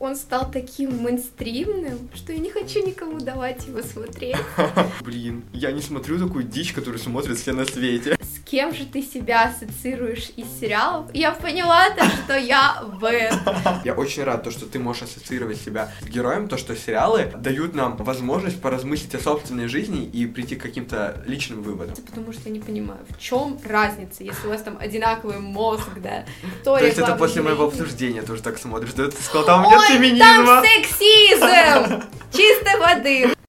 он стал таким мейнстримным, что я не хочу никому давать его смотреть. Блин, я не смотрю такую дичь, которую смотрят все на свете. С кем же ты себя ассоциируешь из сериалов? Я поняла то, что я Бен. Я очень рад, то, что ты можешь ассоциировать себя с героем, то, что сериалы дают нам возможность поразмыслить о собственной жизни и прийти к каким-то личным выводам. Потому что я не понимаю, в чем разница, если у вас там одинаковый мозг, да? То есть это после моего обсуждения тоже так смотришь, да? Ты сказал, там нет феминизма. там сексизм! Чистой воды!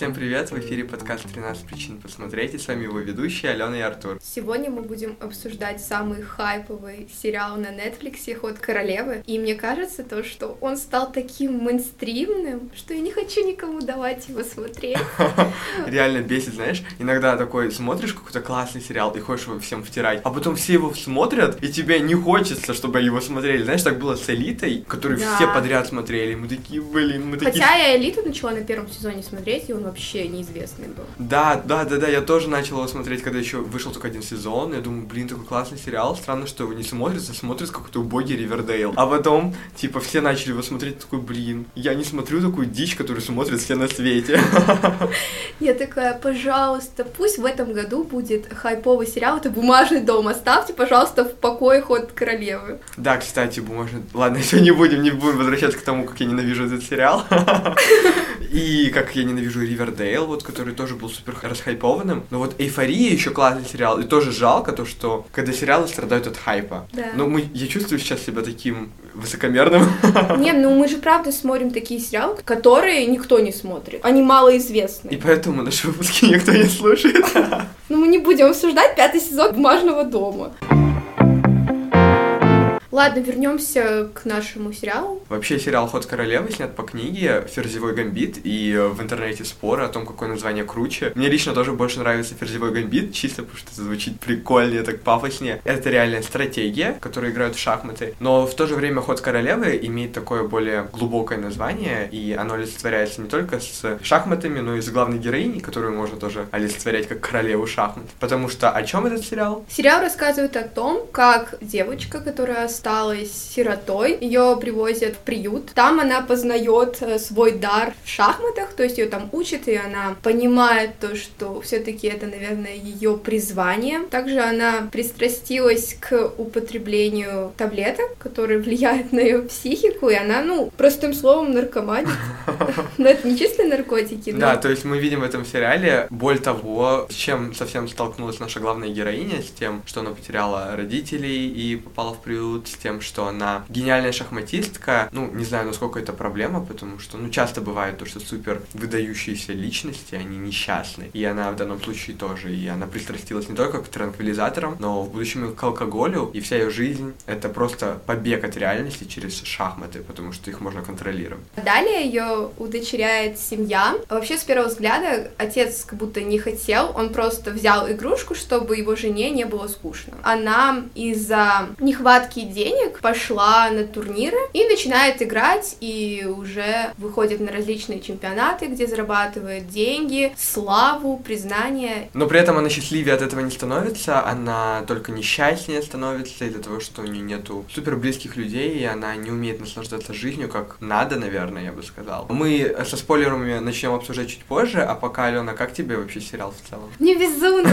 Всем привет, в эфире подкаст «13 причин посмотреть» и с вами его ведущие Алена и Артур. Сегодня мы будем обсуждать самый хайповый сериал на Netflix «Ход королевы», и мне кажется то, что он стал таким мейнстримным, что я не хочу никому давать его смотреть. Реально бесит, знаешь, иногда такой смотришь какой-то классный сериал и хочешь его всем втирать, а потом все его смотрят, и тебе не хочется, чтобы его смотрели. Знаешь, так было с «Элитой», которую Да. все подряд смотрели, мы такие, блин, мы такие Хотя я «Элиту» начала на первом сезоне смотреть, и он вообще неизвестный был. Да, да, да, да, я тоже начал его смотреть, когда еще вышел только один сезон. Я думаю, блин, такой классный сериал. Странно, что его не смотрится, смотрится какой-то убогий Ривердейл. А потом, типа, все начали его смотреть, такой, блин, я не смотрю такую дичь, которую смотрят все на свете. Я такая, пожалуйста, пусть в этом году будет хайповый сериал, это «Бумажный дом», оставьте, пожалуйста, в покое «Ход королевы». Да, кстати, бумажный... Ладно, все не будем, не будем возвращаться к тому, как я ненавижу этот сериал. И как я ненавижу Ривердейл, вот, который тоже был супер расхайпованным. Но вот Эйфория еще классный сериал. И тоже жалко то, что когда сериалы страдают от хайпа. Да. Но мы, я чувствую сейчас себя таким высокомерным. Не, ну мы же правда смотрим такие сериалы, которые никто не смотрит. Они малоизвестны. И поэтому наши выпуски никто не слушает. Но мы не будем обсуждать пятый сезон «Бумажного дома». Ладно, вернемся к нашему сериалу. Вообще сериал «Ход королевы» снят по книге «Ферзевой гамбит», и э, в интернете споры о том, какое название круче. Мне лично тоже больше нравится «Ферзевой гамбит», чисто потому что это звучит прикольнее, так пафоснее. Это реальная стратегия, в которой играют в шахматы, но в то же время «Ход королевы» имеет такое более глубокое название, и оно олицетворяется не только с шахматами, но и с главной героиней, которую можно тоже олицетворять как королеву шахмат. Потому что о чем этот сериал? Сериал рассказывает о том, как девочка, которая осталась сиротой, ее привозят в приют. Там она познает э, свой дар в шахматах, то есть ее там учат, и она понимает то, что все-таки это, наверное, ее призвание. Также она пристрастилась к употреблению таблеток, которые влияют на ее психику, и она, ну, простым словом, наркоманит. Но это не чистые наркотики. Да, то есть мы видим в этом сериале боль того, с чем совсем столкнулась наша главная героиня, с тем, что она потеряла родителей и попала в приют, с тем, что она гениальная шахматистка. Ну, не знаю, насколько это проблема, потому что, ну, часто бывает то, что супер выдающиеся личности, они несчастны. И она в данном случае тоже. И она пристрастилась не только к транквилизаторам, но в будущем и к алкоголю. И вся ее жизнь — это просто побег от реальности через шахматы, потому что их можно контролировать. Далее ее удочеряет семья. Вообще, с первого взгляда, отец как будто не хотел, он просто взял игрушку, чтобы его жене не было скучно. Она из-за нехватки денег пошла на турниры и начинает играть, и уже выходит на различные чемпионаты, где зарабатывает деньги, славу, признание. Но при этом она счастливее от этого не становится, она только несчастнее становится из-за того, что у нее нету супер близких людей, и она не умеет наслаждаться жизнью, как надо, наверное, я бы сказал. Мы со спойлерами начнем обсуждать чуть позже, а пока, Алена, как тебе вообще сериал в целом? Мне безумно.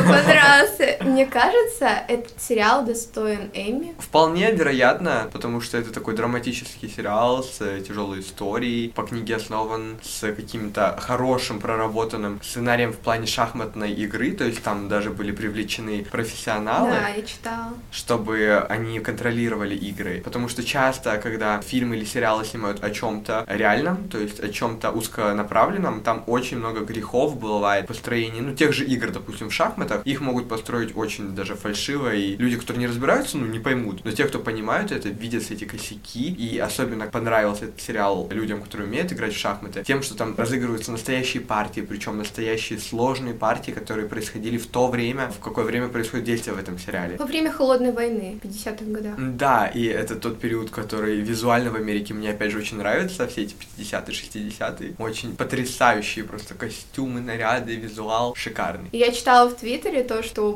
Мне кажется, этот сериал достоин Эмми. Вполне вероятно, потому что это такой драматический сериал с тяжелой историей, по книге основан с каким-то хорошим проработанным сценарием в плане шахматной игры, то есть там даже были привлечены профессионалы. Да, я читала. чтобы они контролировали игры. Потому что часто, когда фильмы или сериалы снимают о чем-то реальном, то есть о чем-то узконаправленном, там очень много грехов бывает в построении, ну, тех же игр, допустим, в шахматах, их могут построить очень даже фальшиво, и люди, которые не разбираются, ну, не поймут. Но те, кто понимают это, видят все эти косяки, и особенно понравился этот сериал людям, которые умеют играть в шахматы, тем, что там разыгрываются настоящие партии, причем настоящие сложные партии, которые происходили в то время, в какое время происходит действие в этом сериале. Во время холодной войны, 50-х годах. Да, и это тот период, который визуально в Америке мне опять же очень нравится, все эти 50-е, 60-е. Очень потрясающие просто костюмы, наряды, визуал шикарный. Я читала в Твиттере то, что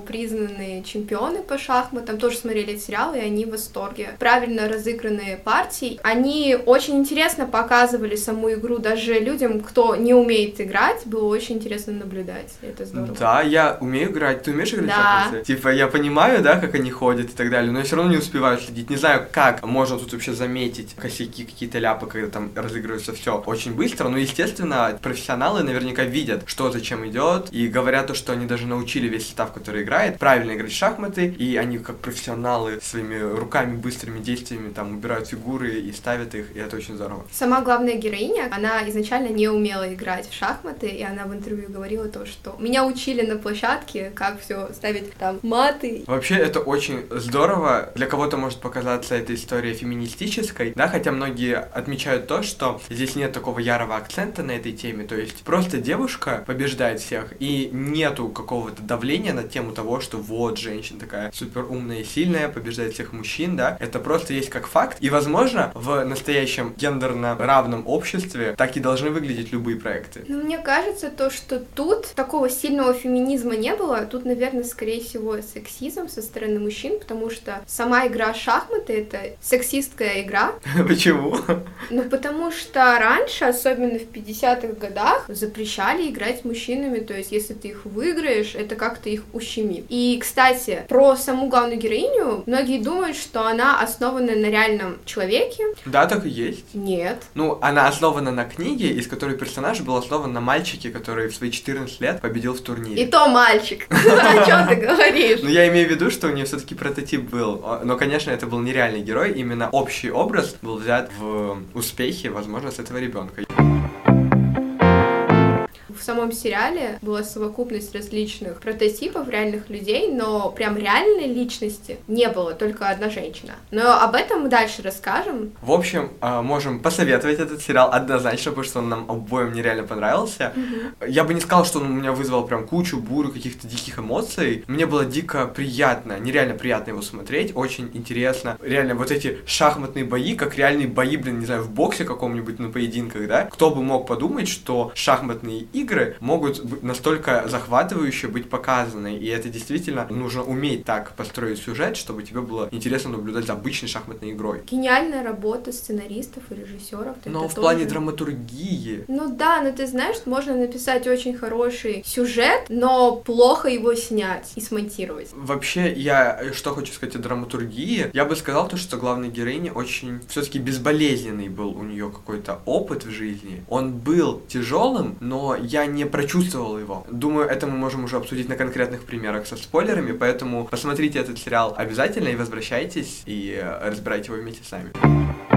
признанные чемпионы по шахматам тоже смотрели этот сериал, и они в восторге правильно разыгранные партии. Они очень интересно показывали саму игру даже людям, кто не умеет играть, было очень интересно наблюдать. Это здорово. Да, я умею играть. Ты умеешь играть Да. в шахматы? Типа, я понимаю, да, как они ходят и так далее, но я все равно не успеваю следить. Не знаю, как можно тут вообще заметить косяки, какие-то ляпы, когда там разыгрывается все очень быстро. Но, естественно, профессионалы наверняка видят, что зачем идет, и говорят то, что они даже научили весь состав, который играет, правильно играть в шахматы, и они как профессионалы своими руками, быстрыми действиями там убирают фигуры и ставят их, и это очень здорово. Сама главная героиня, она изначально не умела играть в шахматы, и она в интервью говорила то, что меня учили на площадке, как все ставить там маты. Вообще, это очень здорово. Для кого-то может показаться эта история феминистической, да, хотя многие отмечают то, что здесь нет такого ярого акцента на этой теме, то есть просто девушка побеждает всех, и нету какого-то давления на тему того, что вот, женщина такая супер умная и сильная, побеждает всех мужчин, да, это просто есть как факт, и, возможно, в настоящем гендерно равном обществе так и должны выглядеть любые проекты. Но мне кажется, то, что тут такого сильного феминизма не было, тут, наверное, скорее всего, сексизм со стороны мужчин, потому что сама игра шахматы — это сексистская игра, Почему? Ну, потому что раньше, особенно в 50-х годах, запрещали играть с мужчинами, то есть если ты их выиграешь, это как-то их ущемит. И, кстати, про саму главную героиню, многие думают, что она основана на реальном человеке. Да, так и есть. Нет. Ну, она основана на книге, из которой персонаж был основан на мальчике, который в свои 14 лет победил в турнире. И то мальчик. О чем ты говоришь? Ну, я имею в виду, что у нее все-таки прототип был. О, Но, конечно, это был нереальный герой. Именно общий образ был взят в успехе, возможно, с этого ребенка. В самом сериале была совокупность различных прототипов реальных людей, но прям реальной личности не было, только одна женщина. Но об этом мы дальше расскажем. В общем, э, можем посоветовать этот сериал однозначно, потому что он нам обоим нереально понравился. Я бы не сказал, что он у меня вызвал прям кучу бурю каких-то диких эмоций. Мне было дико приятно, нереально приятно его смотреть, очень интересно. Реально, вот эти шахматные бои, как реальные бои, блин, не знаю, в боксе каком-нибудь на поединках, да? Кто бы мог подумать, что шахматные игры могут быть настолько захватывающе быть показаны, и это действительно нужно уметь так построить сюжет, чтобы тебе было интересно наблюдать за обычной шахматной игрой. Гениальная работа сценаристов и режиссеров. Но в плане тоже- драматургии Ну да, но ты знаешь, можно написать очень хороший сюжет, но плохо его снять и смонтировать. Вообще, я э, что хочу сказать о драматургии, я бы сказал то, что главной героине очень все-таки безболезненный был у нее какой-то опыт в жизни. Он был тяжелым, но я не прочувствовал его. Думаю, это мы можем уже обсудить на конкретных примерах со спойлерами, поэтому посмотрите этот сериал обязательно и возвращайтесь и э, разбирайте его вместе с нами.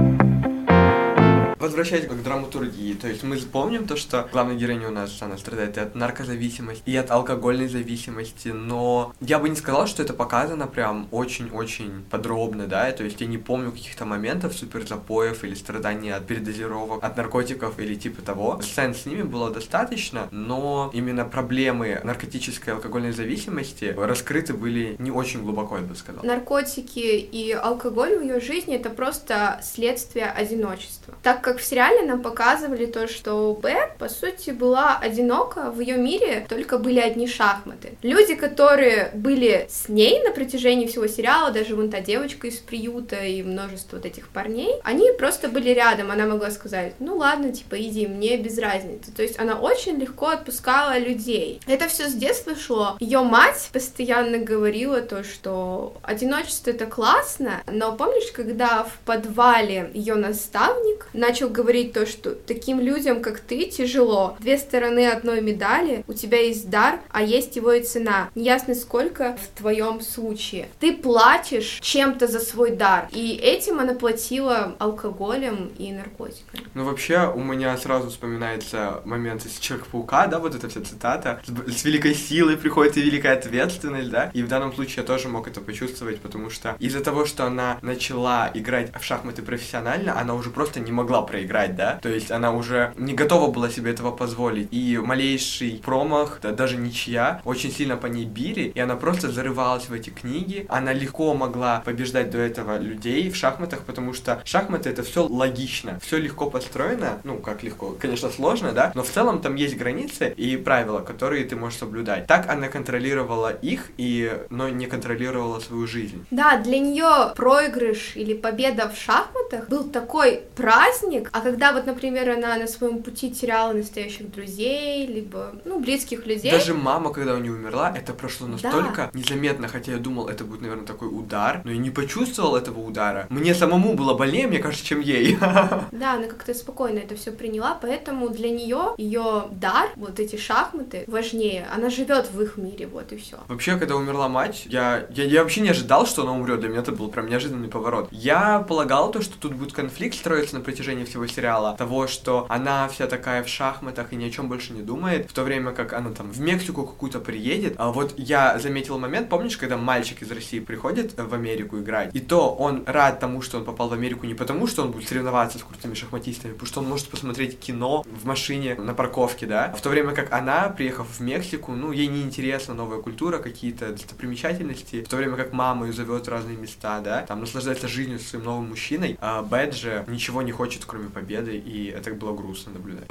Возвращаясь к драматургии, то есть мы помним то, что главная героиня у нас, она страдает и от наркозависимости, и от алкогольной зависимости, но я бы не сказал, что это показано прям очень-очень подробно, да, то есть я не помню каких-то моментов супер запоев или страданий от передозировок, от наркотиков или типа того. Сцен с ними было достаточно, но именно проблемы наркотической и алкогольной зависимости раскрыты были не очень глубоко, я бы сказал. Наркотики и алкоголь в ее жизни это просто следствие одиночества. Так как в сериале нам показывали то, что Б, по сути, была одинока, в ее мире только были одни шахматы. Люди, которые были с ней на протяжении всего сериала, даже вон та девочка из приюта и множество вот этих парней, они просто были рядом, она могла сказать, ну ладно, типа, иди, мне без разницы. То есть она очень легко отпускала людей. Это все с детства шло. Ее мать постоянно говорила то, что одиночество это классно, но помнишь, когда в подвале ее наставник начал говорить то, что таким людям, как ты, тяжело. Две стороны одной медали, у тебя есть дар, а есть его и цена. Неясно сколько в твоем случае. Ты платишь чем-то за свой дар, и этим она платила алкоголем и наркотиками. Ну, вообще, у меня сразу вспоминается момент из Человека-паука, да, вот эта вся цитата. С великой силой приходит и великая ответственность, да. И в данном случае я тоже мог это почувствовать, потому что из-за того, что она начала играть в шахматы профессионально, она уже просто не могла проиграть, да, то есть она уже не готова была себе этого позволить, и малейший промах, да, даже ничья, очень сильно по ней били, и она просто зарывалась в эти книги, она легко могла побеждать до этого людей в шахматах, потому что шахматы это все логично, все легко построено, ну, как легко, конечно, сложно, да, но в целом там есть границы и правила, которые ты можешь соблюдать. Так она контролировала их, и, но не контролировала свою жизнь. Да, для нее проигрыш или победа в шахматах был такой праздник, а когда вот, например, она на своем пути теряла настоящих друзей, либо, ну, близких людей. Даже мама, когда у нее умерла, это прошло настолько да. незаметно, хотя я думал, это будет, наверное, такой удар, но я не почувствовал этого удара. Мне самому было больнее, мне кажется, чем ей. Да, она как-то спокойно это все приняла, поэтому для нее ее дар, вот эти шахматы, важнее. Она живет в их мире, вот и все. Вообще, когда умерла мать, я, я, я вообще не ожидал, что она умрет. Для меня это был прям неожиданный поворот. Я полагал то, что тут будет конфликт строиться на протяжении всего сериала. Того, что она вся такая в шахматах и ни о чем больше не думает, в то время как она там в Мексику какую-то приедет. А вот я заметил момент, помнишь, когда мальчик из России приходит в Америку играть, и то он рад тому, что он попал в Америку не потому, что он будет соревноваться с крутыми шахматистами, потому что он может посмотреть кино в машине на парковке, да, в то время как она, приехав в Мексику, ну, ей не интересна новая культура, какие-то достопримечательности, в то время как мама ее зовет в разные места, да, там наслаждается жизнью своим новым мужчиной, а Бэд же ничего не хочет, кроме победы, и это было грустно наблюдать.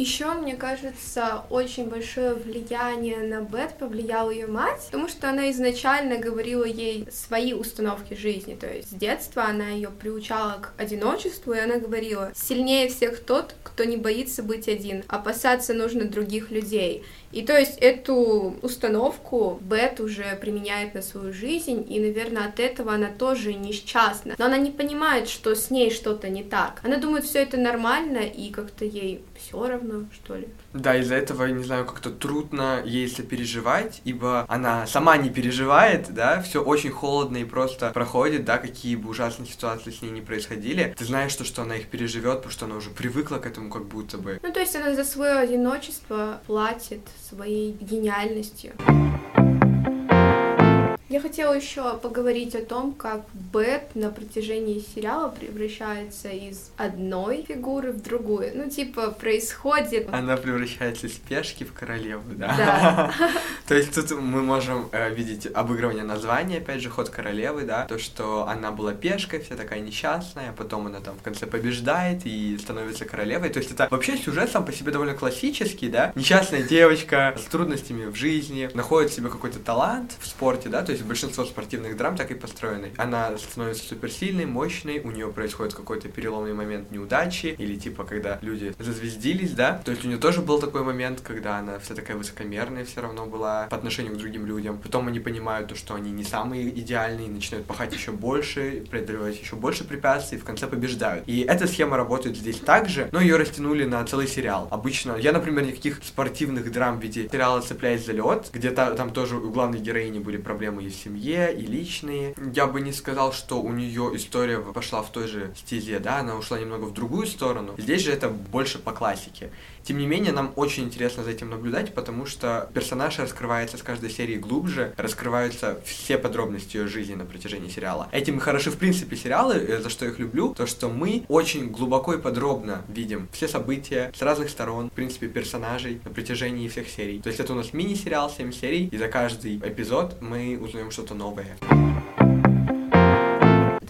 Еще, мне кажется, очень большое влияние на Бет повлияла ее мать, потому что она изначально говорила ей свои установки жизни, то есть с детства она ее приучала к одиночеству, и она говорила, сильнее всех тот, кто не боится быть один, опасаться нужно других людей. И то есть эту установку Бет уже применяет на свою жизнь, и, наверное, от этого она тоже несчастна. Но она не понимает, что с ней что-то не так. Она думает, все это нормально, и как-то ей все равно, что ли. Да, из-за этого, не знаю, как-то трудно ей сопереживать, ибо она сама не переживает, да, все очень холодно и просто проходит, да, какие бы ужасные ситуации с ней не происходили. Ты знаешь, что, что она их переживет, потому что она уже привыкла к этому как будто бы. Ну, то есть она за свое одиночество платит своей гениальностью. Я хотела еще поговорить о том, как Бет на протяжении сериала превращается из одной фигуры в другую. Ну, типа, происходит... Она превращается из пешки в королеву, да? Да. То есть тут мы можем э, видеть обыгрывание названия, опять же, ход королевы, да, то, что она была пешкой, вся такая несчастная, а потом она там в конце побеждает и становится королевой. То есть это вообще сюжет сам по себе довольно классический, да? Несчастная девочка с трудностями в жизни, находит себе какой-то талант в спорте, да, то есть есть большинство спортивных драм так и построены. Она становится суперсильной, мощной, у нее происходит какой-то переломный момент неудачи, или типа, когда люди зазвездились, да, то есть у нее тоже был такой момент, когда она вся такая высокомерная все равно была по отношению к другим людям. Потом они понимают то, что они не самые идеальные, начинают пахать еще больше, преодолевать еще больше препятствий, и в конце побеждают. И эта схема работает здесь также, но ее растянули на целый сериал. Обычно, я, например, никаких спортивных драм в виде сериала «Цепляясь за лед», где -то, там тоже у главной героини были проблемы в семье, и личные. Я бы не сказал, что у нее история пошла в той же стезе, да, она ушла немного в другую сторону. Здесь же это больше по классике. Тем не менее, нам очень интересно за этим наблюдать, потому что персонаж раскрывается с каждой серии глубже, раскрываются все подробности ее жизни на протяжении сериала. Этим и хороши, в принципе, сериалы, э, за что их люблю, то, что мы очень глубоко и подробно видим все события с разных сторон, в принципе, персонажей на протяжении всех серий. То есть это у нас мини-сериал, 7 серий, и за каждый эпизод мы узнаем что-то новое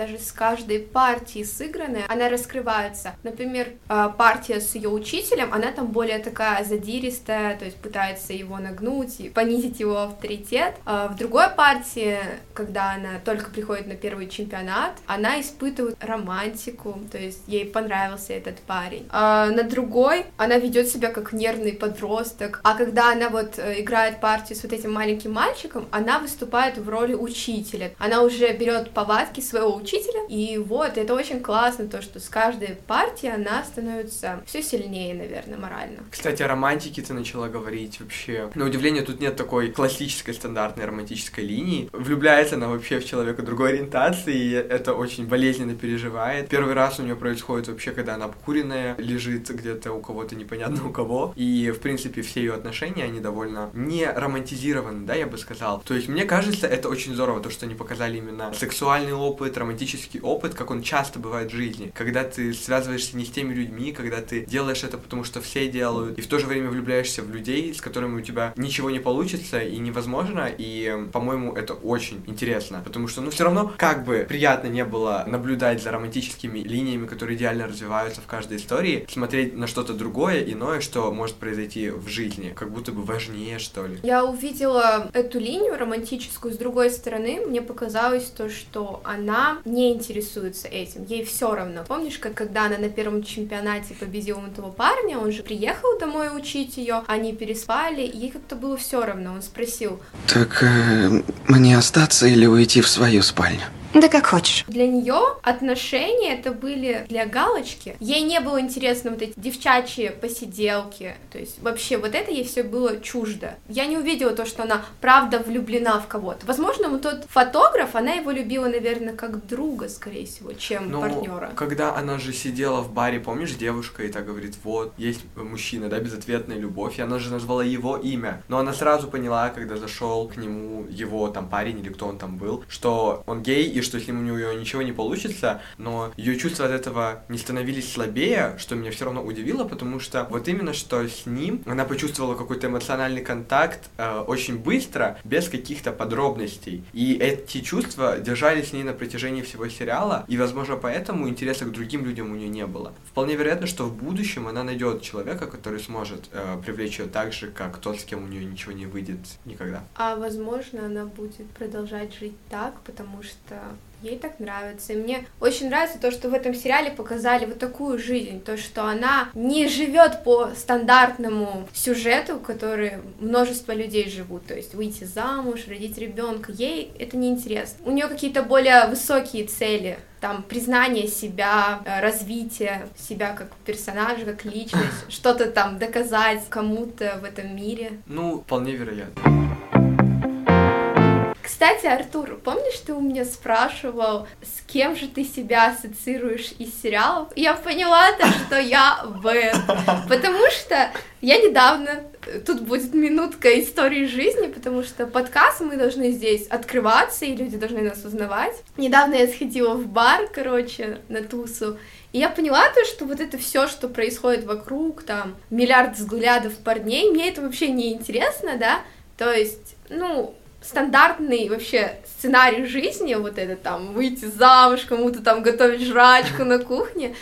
даже с каждой партии сыгранной, она раскрывается. Например, а, партия с ее учителем, она там более такая задиристая, то есть пытается его нагнуть и понизить его авторитет. А в другой партии, когда она только приходит на первый чемпионат, она испытывает романтику, то есть ей понравился этот парень. А на другой она ведет себя как нервный подросток, а когда она вот э, играет партию с вот этим маленьким мальчиком, она выступает в роли учителя. Она уже берет повадки своего учителя, учителя. И вот, это очень классно, то, что с каждой партией она становится все сильнее, наверное, морально. Кстати, о романтике ты начала говорить вообще. На удивление, тут нет такой классической стандартной романтической линии. Влюбляется она вообще в человека другой ориентации, и это очень болезненно переживает. Первый раз у нее происходит вообще, когда она обкуренная, лежит где-то у кого-то непонятно у кого. И, в принципе, все ее отношения, они довольно не романтизированы, да, я бы сказал. То есть, мне кажется, это очень здорово, то, что они показали именно сексуальный опыт, романтизм романтический опыт, как он часто бывает в жизни. Когда ты связываешься не с теми людьми, когда ты делаешь это потому, что все делают, и в то же время влюбляешься в людей, с которыми у тебя ничего не получится и невозможно, и, по-моему, это очень интересно, потому что, ну, все равно, как бы приятно не было наблюдать за романтическими линиями, которые идеально развиваются в каждой истории, смотреть на что-то другое, иное, что может произойти в жизни, как будто бы важнее, что ли. Я увидела эту линию романтическую с другой стороны, мне показалось то, что она не интересуется этим, ей все равно. Помнишь, как когда она на первом чемпионате победила этого парня, он же приехал домой учить ее, они переспали, и ей как-то было все равно. Он спросил: Так э, мне остаться или уйти в свою спальню? Да как хочешь. Для нее отношения это были для галочки. Ей не было интересно вот эти девчачьи посиделки. То есть вообще вот это ей все было чуждо. Я не увидела то, что она правда влюблена в кого-то. Возможно, вот тот фотограф, она его любила, наверное, как друга, скорее всего, чем Ну, партнера. когда она же сидела в баре, помнишь, девушка и так говорит, вот, есть мужчина, да, безответная любовь, и она же назвала его имя. Но она сразу поняла, когда зашел к нему его там парень или кто он там был, что он гей и что с ним у нее ничего не получится, но ее чувства от этого не становились слабее, что меня все равно удивило, потому что вот именно что с ним она почувствовала какой-то эмоциональный контакт э, очень быстро, без каких-то подробностей. И эти чувства держались с ней на протяжении всего сериала, и, возможно, поэтому интереса к другим людям у нее не было. Вполне вероятно, что в будущем она найдет человека, который сможет э, привлечь ее так же, как тот, с кем у нее ничего не выйдет никогда. А возможно, она будет продолжать жить так, потому что ей так нравится. И мне очень нравится то, что в этом сериале показали вот такую жизнь, то, что она не живет по стандартному сюжету, который множество людей живут, то есть выйти замуж, родить ребенка. Ей это не интересно. У нее какие-то более высокие цели, там признание себя, э, развитие себя как персонажа, как личность, что-то там доказать кому-то в этом мире. Ну, вполне вероятно. Кстати, Артур, помнишь, ты у меня спрашивал, с кем же ты себя ассоциируешь из сериалов? Я поняла то, что я Бет, потому что я недавно, тут будет минутка истории жизни, потому что подкаст мы должны здесь открываться, и люди должны нас узнавать. Недавно я сходила в бар, короче, на тусу, и я поняла то, что вот это все, что происходит вокруг, там, миллиард взглядов парней, мне это вообще не интересно, да, то есть, ну, стандартный вообще сценарий жизни, вот это там, выйти замуж, кому-то там готовить жрачку на кухне,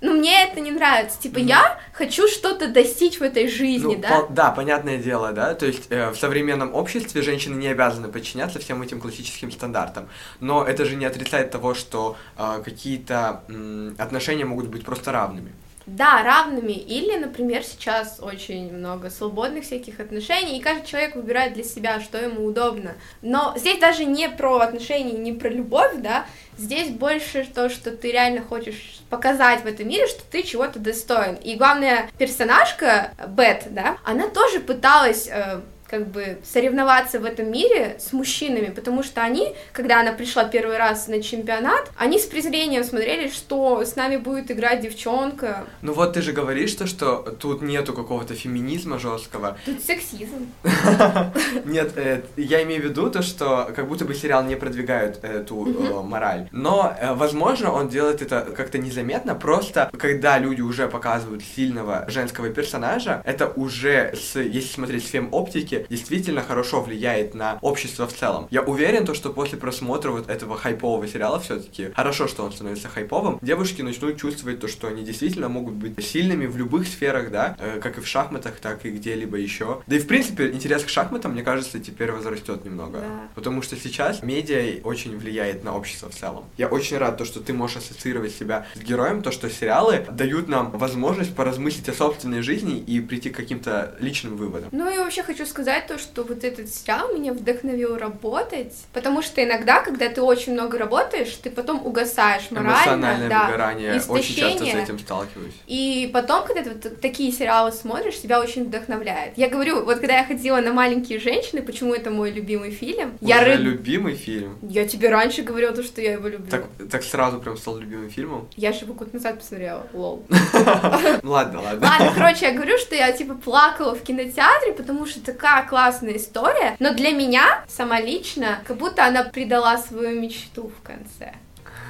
ну, мне это не нравится. Типа, я хочу что-то достичь в этой жизни, Ну, да? пол- да, понятное дело, да. То есть э, в современном обществе женщины не обязаны подчиняться всем этим классическим стандартам. Но это же не отрицает того, что э, какие-то м, отношения могут быть просто равными. Да, равными. Или, например, сейчас очень много свободных всяких отношений, и каждый человек выбирает для себя, что ему удобно. Но здесь даже не про отношения, не про любовь, да, здесь больше то, что ты реально хочешь показать в этом мире, что ты чего-то достоин. И главная персонажка, Бет, да, она тоже пыталась э, как бы соревноваться в этом мире с мужчинами, потому что они, когда она пришла первый раз на чемпионат, они с презрением смотрели, что с нами будет играть девчонка. Ну вот ты же говоришь, то, что тут нету какого-то феминизма жесткого. Тут сексизм. Нет, э, я имею в виду то, что как будто бы сериал не продвигает эту э, мораль. Но, э, возможно, он делает это как-то незаметно, просто когда люди уже показывают сильного женского персонажа, это уже, если смотреть с фем-оптики, действительно хорошо влияет на общество в целом. Я уверен, то, что после просмотра вот этого хайпового сериала все-таки, хорошо, что он становится хайповым, девушки начнут чувствовать то, что они действительно могут быть сильными в любых сферах, да, э, как и в шахматах, так и где-либо еще. Да и, в принципе, интерес к шахматам, мне кажется, теперь возрастет немного. Да. Потому что сейчас медиа очень влияет на общество в целом. Я очень рад, то, что ты можешь ассоциировать себя с героем, то, что сериалы дают нам возможность поразмыслить о собственной жизни и прийти к каким-то личным выводам. Ну и вообще хочу сказать то, что вот этот сериал меня вдохновил работать, потому что иногда, когда ты очень много работаешь, ты потом угасаешь морально, Эмоциональное да, выгорание, очень часто с истощение. этим сталкиваюсь. И потом, когда ты вот такие сериалы смотришь, тебя очень вдохновляет. Я говорю, вот когда я ходила на «Маленькие женщины», почему это мой любимый фильм, я Уже ры- любимый фильм. Я тебе раньше говорила, то, что я его люблю. Так, так сразу прям стал любимым фильмом. Я же его год назад посмотрела, лол. Ладно, ладно. Ладно, короче, я говорю, что я типа плакала в кинотеатре, потому что такая классная история, но для меня, сама лично, как будто она предала свою мечту в конце.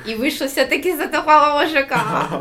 И вышел все-таки за такого мужика.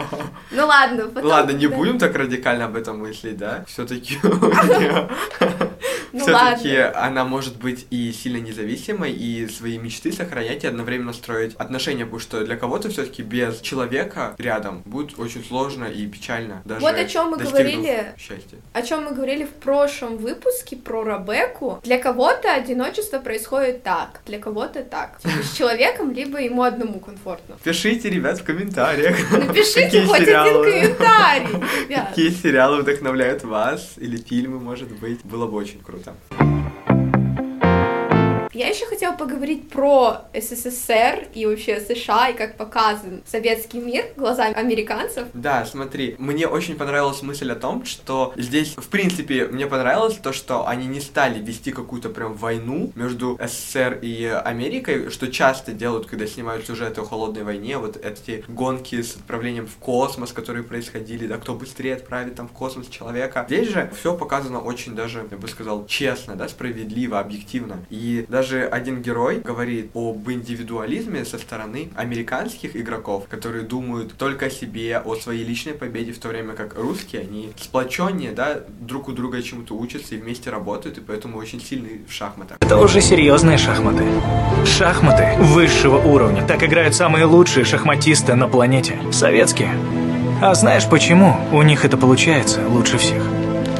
Ну ладно, потом... Ладно, не да. будем так радикально об этом мыслить, да? Все-таки Ну все-таки она может быть и сильно независимой, и свои мечты сохранять, и одновременно строить отношения, потому что для кого-то все-таки без человека рядом будет очень сложно и печально. Даже Вот о чем мы говорили. Счастья. О чем мы говорили в прошлом выпуске про Ребекку. Для кого-то одиночество происходит так, для кого-то так. Типа с человеком, либо ему одному комфортно. Пишите, ребят, в комментариях. Напишите хоть один сериалы- комментарий, ребят. Какие сериалы вдохновляют вас, или фильмы, может быть. Было бы очень круто. Dank. Я еще хотела поговорить про СССР и вообще США, и как показан советский мир глазами американцев. Да, смотри, мне очень понравилась мысль о том, что здесь, в принципе, мне понравилось то, что они не стали вести какую-то прям войну между СССР и Америкой, что часто делают, когда снимают сюжеты о холодной войне, вот эти гонки с отправлением в космос, которые происходили, да, кто быстрее отправит там в космос человека. Здесь же все показано очень даже, я бы сказал, честно, да, справедливо, объективно. И даже один герой говорит об индивидуализме со стороны американских игроков, которые думают только о себе, о своей личной победе, в то время как русские, они сплоченнее, да, друг у друга чему-то учатся и вместе работают, и поэтому очень сильны в шахматах. Это уже серьезные шахматы. Шахматы высшего уровня. Так играют самые лучшие шахматисты на планете. Советские. А знаешь почему у них это получается лучше всех?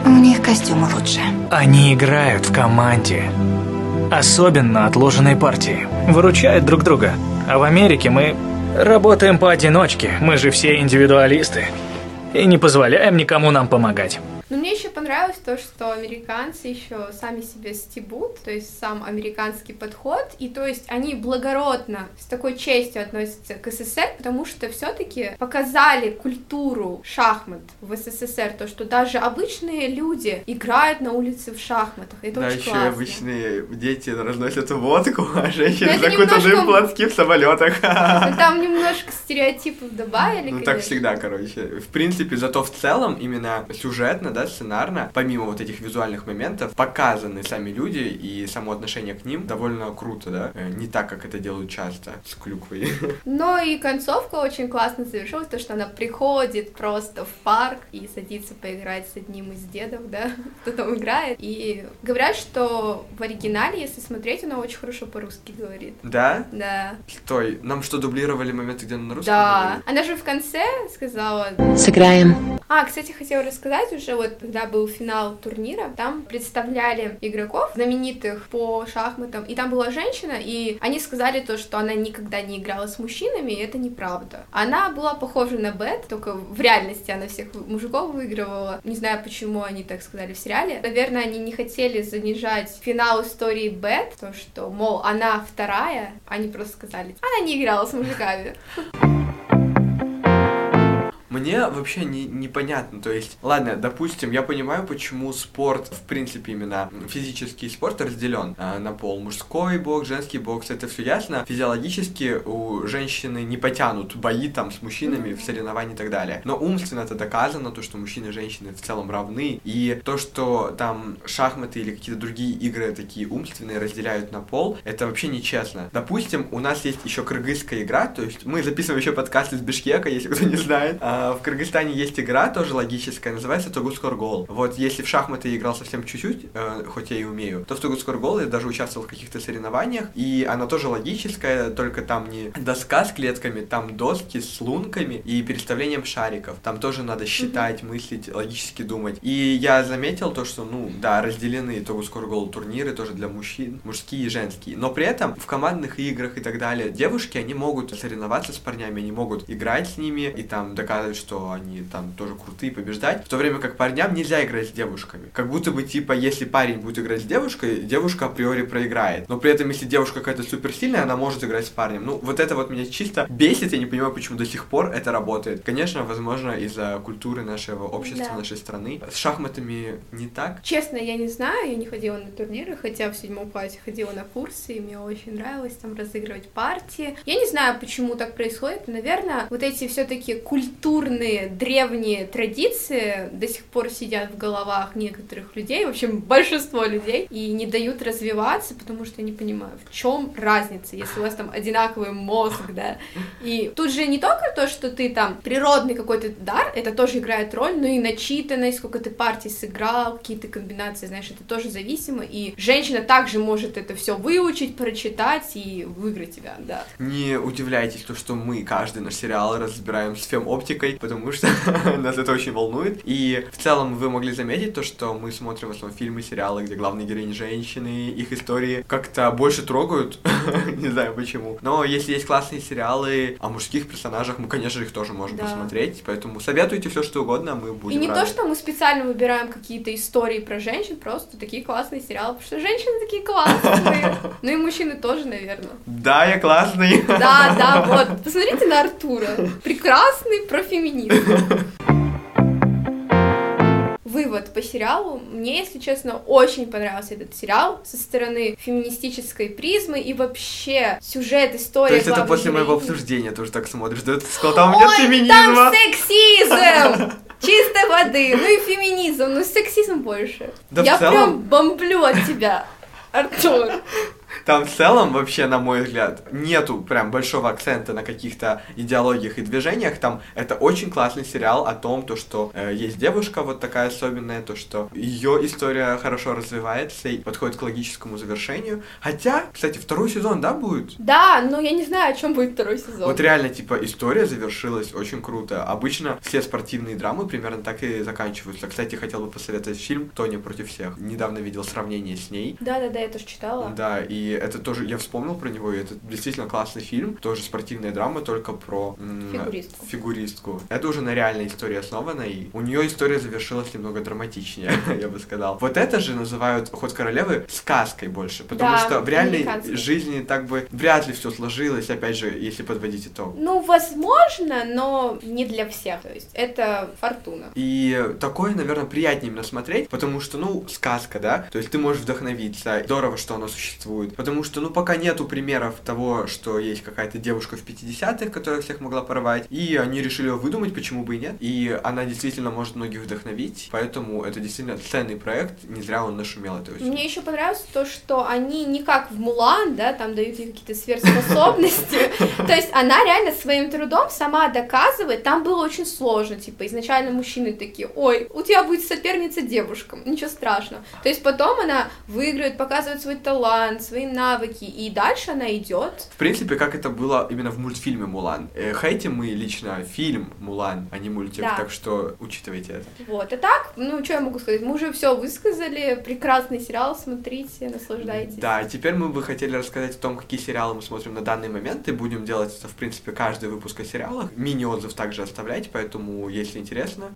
У них костюмы лучше. Они играют в команде. Особенно отложенные партии. Выручают друг друга. А в Америке мы работаем поодиночке. Мы же все индивидуалисты. И не позволяем никому нам помогать. Но мне еще понравилось то, что американцы еще сами себе стебут, то есть сам американский подход, и то есть они благородно, с такой честью относятся к СССР, потому что все-таки показали культуру шахмат в СССР, то, что даже обычные люди играют на улице в шахматах. Это да, очень еще классно. обычные дети разносят водку, а женщины закутаны немножко- в платки в самолетах. Но там немножко стереотипов добавили. Ну так всегда, короче. В принципе, зато в целом, именно сюжетно, да, сценарно, помимо вот этих визуальных моментов, показаны сами люди и само отношение к ним довольно круто, да? Э, Не так, как это делают часто с клюквой. Но и концовка очень классно завершилась, то, что она приходит просто в парк и садится поиграть с одним из дедов, да, кто там играет. И говорят, что в оригинале, если смотреть, она очень хорошо по-русски говорит. Да? Да. Стой, нам что, дублировали моменты, где она на русском Да. говорит? Она же в конце сказала... Сыграем. А, кстати, хотела рассказать уже, вот когда был финал турнира, там представляли игроков, знаменитых по шахматам, и там была женщина, и они сказали то, что она никогда не играла с мужчинами, и это неправда. Она была похожа на Бет, только в реальности она всех мужиков выигрывала. Не знаю, почему они так сказали в сериале. Наверное, они не хотели занижать финал истории Бет, то, что, мол, она вторая, они просто сказали, она не играла с мужиками. Мне вообще не, непонятно, то есть, ладно, допустим, я понимаю, почему спорт, в принципе, именно физический спорт разделен а, на пол. Мужской бокс, женский бокс, это все ясно. Физиологически у женщины не потянут бои там с мужчинами в соревновании и так далее. Но умственно это доказано, то, что мужчины и женщины в целом равны. И то, что там шахматы или какие-то другие игры такие умственные разделяют на пол, это вообще нечестно. Допустим, у нас есть еще кыргызская игра, то есть мы записываем еще подкаст из Бишкека, если кто не знает. А, в Кыргызстане есть игра, тоже логическая, называется Тогускоргол. Вот если в шахматы я играл совсем чуть-чуть, э, хоть я и умею, то в Тогускоргол я даже участвовал в каких-то соревнованиях, и она тоже логическая, только там не доска с клетками, там доски с лунками и переставлением шариков. Там тоже надо считать, мыслить, логически думать. И я заметил то, что, ну, да, разделены Тогускоргол турниры тоже для мужчин, мужские и женские. Но при этом в командных играх и так далее девушки, они могут соревноваться с парнями, они могут играть с ними и там доказывать, что они там тоже крутые, побеждать. В то время как парням нельзя играть с девушками. Как будто бы, типа, если парень будет играть с девушкой, девушка априори проиграет. Но при этом, если девушка какая-то суперсильная, она может играть с парнем. Ну, вот это вот меня чисто бесит, я не понимаю, почему до сих пор это работает. Конечно, возможно, из-за культуры нашего общества, Да. нашей страны. С шахматами не так. Честно, я не знаю, я не ходила на турниры, хотя в седьмом классе ходила на курсы, и мне очень нравилось там разыгрывать партии. Я не знаю, почему так происходит. Наверное, вот эти все-таки культурные древние традиции до сих пор сидят в головах некоторых людей, в общем, большинство людей, и не дают развиваться, потому что я не понимаю, в чем разница, если у вас там одинаковый мозг, да. И тут же не только то, что ты там природный какой-то дар, это тоже играет роль, но и начитанность, сколько ты партий сыграл, какие-то комбинации, знаешь, это тоже зависимо, и женщина также может это все выучить, прочитать и выиграть тебя, да. Не удивляйтесь, то, что мы каждый наш сериал разбираем с фем-оптикой, потому что нас это очень волнует. И в целом вы могли заметить то, что мы смотрим в основном фильмы, сериалы, где главные героини женщины, их истории как-то больше трогают, не знаю почему. Но если есть классные сериалы о мужских персонажах, мы, конечно их тоже можем Да. посмотреть, поэтому советуйте все что угодно, мы будем И не рады. то, что мы специально выбираем какие-то истории про женщин, просто такие классные сериалы, потому что женщины такие классные. Ну и мужчины тоже, наверное. Да, я классный. Да, да, вот. Посмотрите на Артура. Прекрасный профеминист. Вывод по сериалу. Мне, если честно, очень понравился этот сериал со стороны феминистической призмы и вообще сюжет, история. То есть это после моего героини. обсуждения тоже так смотришь, да? Ты сказал, там нет феминизма. там сексизм! Чистой воды. Ну и феминизм, ну сексизм больше. Да Я целом- прям бомблю от тебя, Артур. Там в целом, вообще, на мой взгляд, нету прям большого акцента на каких-то идеологиях и движениях. Там это очень классный сериал о том, то, что э, есть девушка вот такая особенная, то, что ее история хорошо развивается и подходит к логическому завершению. Хотя, кстати, второй сезон, да, будет? Да, но я не знаю, о чем будет второй сезон. Вот реально, типа, история завершилась очень круто. Обычно все спортивные драмы примерно так и заканчиваются. Кстати, хотел бы посоветовать фильм «Тоня против всех». Недавно видел сравнение с ней. Да-да-да, я тоже читала. Да, и это тоже, я вспомнил про него, и это действительно классный фильм, тоже спортивная драма, только про Фигуристку. фигуристку. Это уже на реальной истории основано, и у нее история завершилась немного драматичнее, я бы сказал. Вот это же называют «Ход королевы» сказкой больше, потому Да, что в реальной жизни так бы вряд ли все сложилось, опять же, если подводить итог. Ну, возможно, но не для всех. То есть это фортуна. И такое, наверное, приятнее именно смотреть, потому что, ну, сказка, да, то есть ты можешь вдохновиться, здорово, что оно существует, потому что, ну, пока нету примеров того, что есть какая-то девушка в 50-х, которая всех могла порвать, и они решили ее выдумать, почему бы и нет, и она действительно может многих вдохновить, поэтому это действительно ценный проект, не зря он нашумел это очень. Мне еще понравилось то, что они не как в Мулан, да, там дают ей какие-то сверхспособности. То есть она реально своим трудом сама доказывает. Там было очень сложно, типа изначально мужчины такие, ой, у тебя будет соперница девушкам, ничего страшного. То есть потом она выигрывает, показывает свой талант, свои навыки, и дальше она идет. В принципе, как это было именно в мультфильме «Мулан». Э, Хейтим мы лично фильм «Мулан», а не мультик, Да. так что учитывайте это. Вот, а так, ну, что я могу сказать, мы уже все высказали, прекрасный сериал, смотрите, наслаждайтесь. Да, теперь мы бы хотели рассказать о том, какие сериалы мы смотрим на данный момент, и будем делать это, в принципе, каждый выпуск о сериалах. Мини-отзыв также оставлять, поэтому, если интересно...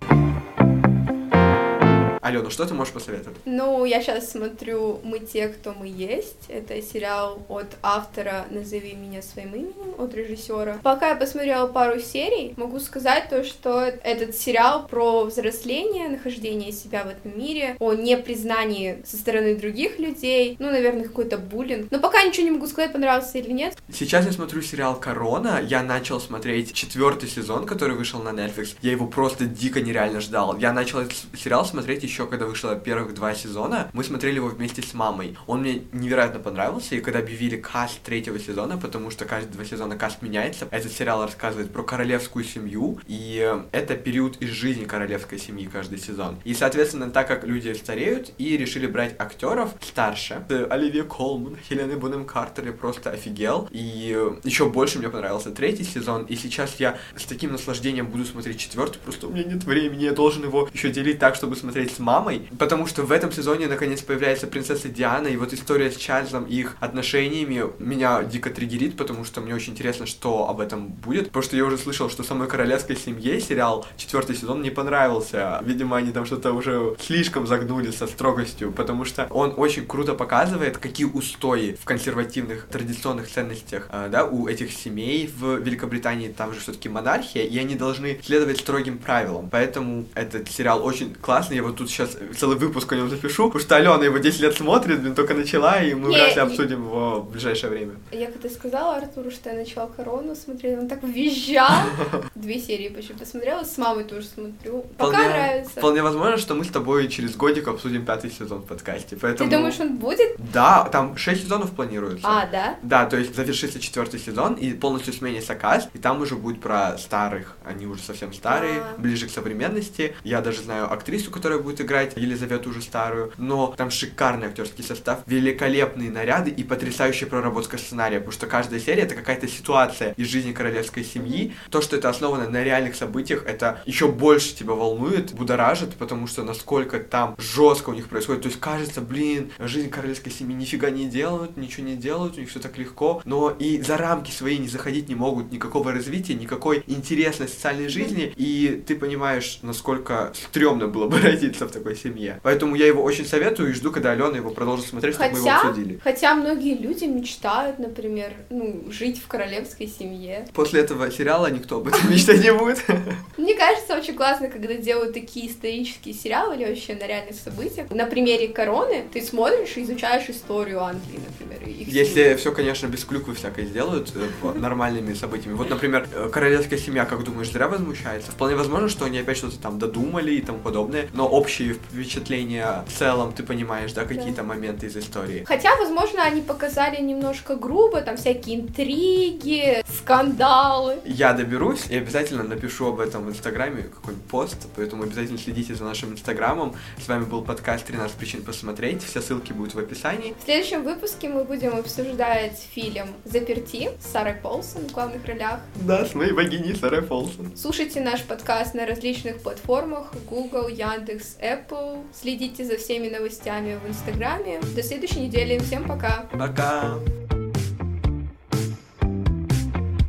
Алена, что ты можешь посоветовать? Ну, я сейчас смотрю «Мы те, кто мы есть». Это сериал от автора «Назови меня своим именем», от режиссера. Пока я посмотрела пару серий, могу сказать то, что этот сериал про взросление, нахождение себя в этом мире, о непризнании со стороны других людей, ну, наверное, какой-то буллинг. Но пока ничего не могу сказать, понравился или нет. Сейчас я смотрю сериал «Корона». Я начал смотреть четвертый сезон, который вышел на Netflix. Я его просто дико нереально ждал. Я начал этот сериал смотреть еще когда вышло первых два сезона. Мы смотрели его вместе с мамой. Он мне невероятно понравился, и когда объявили каст третьего сезона, потому что каждые два сезона каст меняется, этот сериал рассказывает про королевскую семью, и это период из жизни королевской семьи каждый сезон. И, соответственно, так как люди стареют, и решили брать актеров старше, э, Оливия Колман, Хелены Бонем Картер, я просто офигел. И э, еще больше мне понравился третий сезон, и сейчас я с таким наслаждением буду смотреть четвертый, просто у меня нет времени, я должен его еще делить так, чтобы смотреть с мамой, потому что в этом сезоне наконец появляется принцесса Диана, и вот история с Чарльзом и их отношениями меня дико триггерит, потому что мне очень интересно, что об этом будет, потому что я уже слышал, что самой королевской семье сериал четвертый сезон не понравился. Видимо, они там что-то уже слишком загнули со строгостью, потому что он очень круто показывает, какие устои в консервативных традиционных ценностях, э, да, у этих семей в Великобритании, там же все-таки монархия, и они должны следовать строгим правилам. Поэтому этот сериал очень классный. Я вот тут сейчас целый выпуск о нем запишу, потому что Алена его 10 лет смотрит, блин, только начала, и мы вряд ли обсудим его в ближайшее время. Я когда сказала Артуру, что я начала корону смотреть, он так визжал. Две серии почти посмотрела, с мамой тоже смотрю. Пока Вполне- нравится. Вполне возможно, что мы с тобой через годик обсудим пятый сезон в подкасте. Ты Поэтому... думаешь, он будет? Да, там шесть сезонов планируется. А, да? Да, то есть завершится четвертый сезон и полностью сменится каст, и там уже будет про старых, они уже совсем старые, А. ближе к современности. Я даже знаю актрису, которая будет играть Елизавету уже старую, но там шикарный актерский состав, великолепные наряды и потрясающая проработка сценария, потому что каждая серия это какая-то ситуация из жизни королевской семьи. То, что это основано на реальных событиях, это еще больше тебя волнует, будоражит, потому что насколько там жестко у них происходит. То есть кажется, блин, жизнь королевской семьи нифига не делают, ничего не делают, у них все так легко, но и за рамки свои не заходить не могут, никакого развития, никакой интересной социальной жизни, и ты понимаешь, насколько стрёмно было бы родиться в такой семье. Поэтому я его очень советую и жду, когда Алена его продолжит смотреть, чтобы мы его обсудили. хотя многие люди мечтают, например, ну, жить в королевской семье. После этого сериала никто об этом мечтать не будет. Мне кажется, очень классно, когда делают такие исторические сериалы или вообще на реальных событиях. На примере короны ты смотришь и изучаешь историю Англии, например. Если все, конечно, без клюквы всякой сделают э, нормальными событиями. Вот, например, э, королевская семья, как думаешь, зря возмущается? Вполне возможно, что они опять что-то там додумали и тому подобное, но общие впечатления в целом, ты понимаешь, да, какие-то моменты из истории. Хотя, возможно, они показали немножко грубо, там всякие интриги, скандалы. Я доберусь и обязательно напишу об этом в Инстаграме какой-нибудь пост, поэтому обязательно следите за нашим Инстаграмом. С вами был подкаст «13 причин посмотреть», все ссылки будут в описании. В следующем выпуске мы будем обсуждать фильм «Заперти» с Сарой Полсон в главных ролях. Да, с моей богиней Сарой Фолсон. Слушайте наш подкаст на различных платформах Google, Яндекс, Apple. Следите за всеми новостями в Инстаграме. До следующей недели. Всем пока! Пока!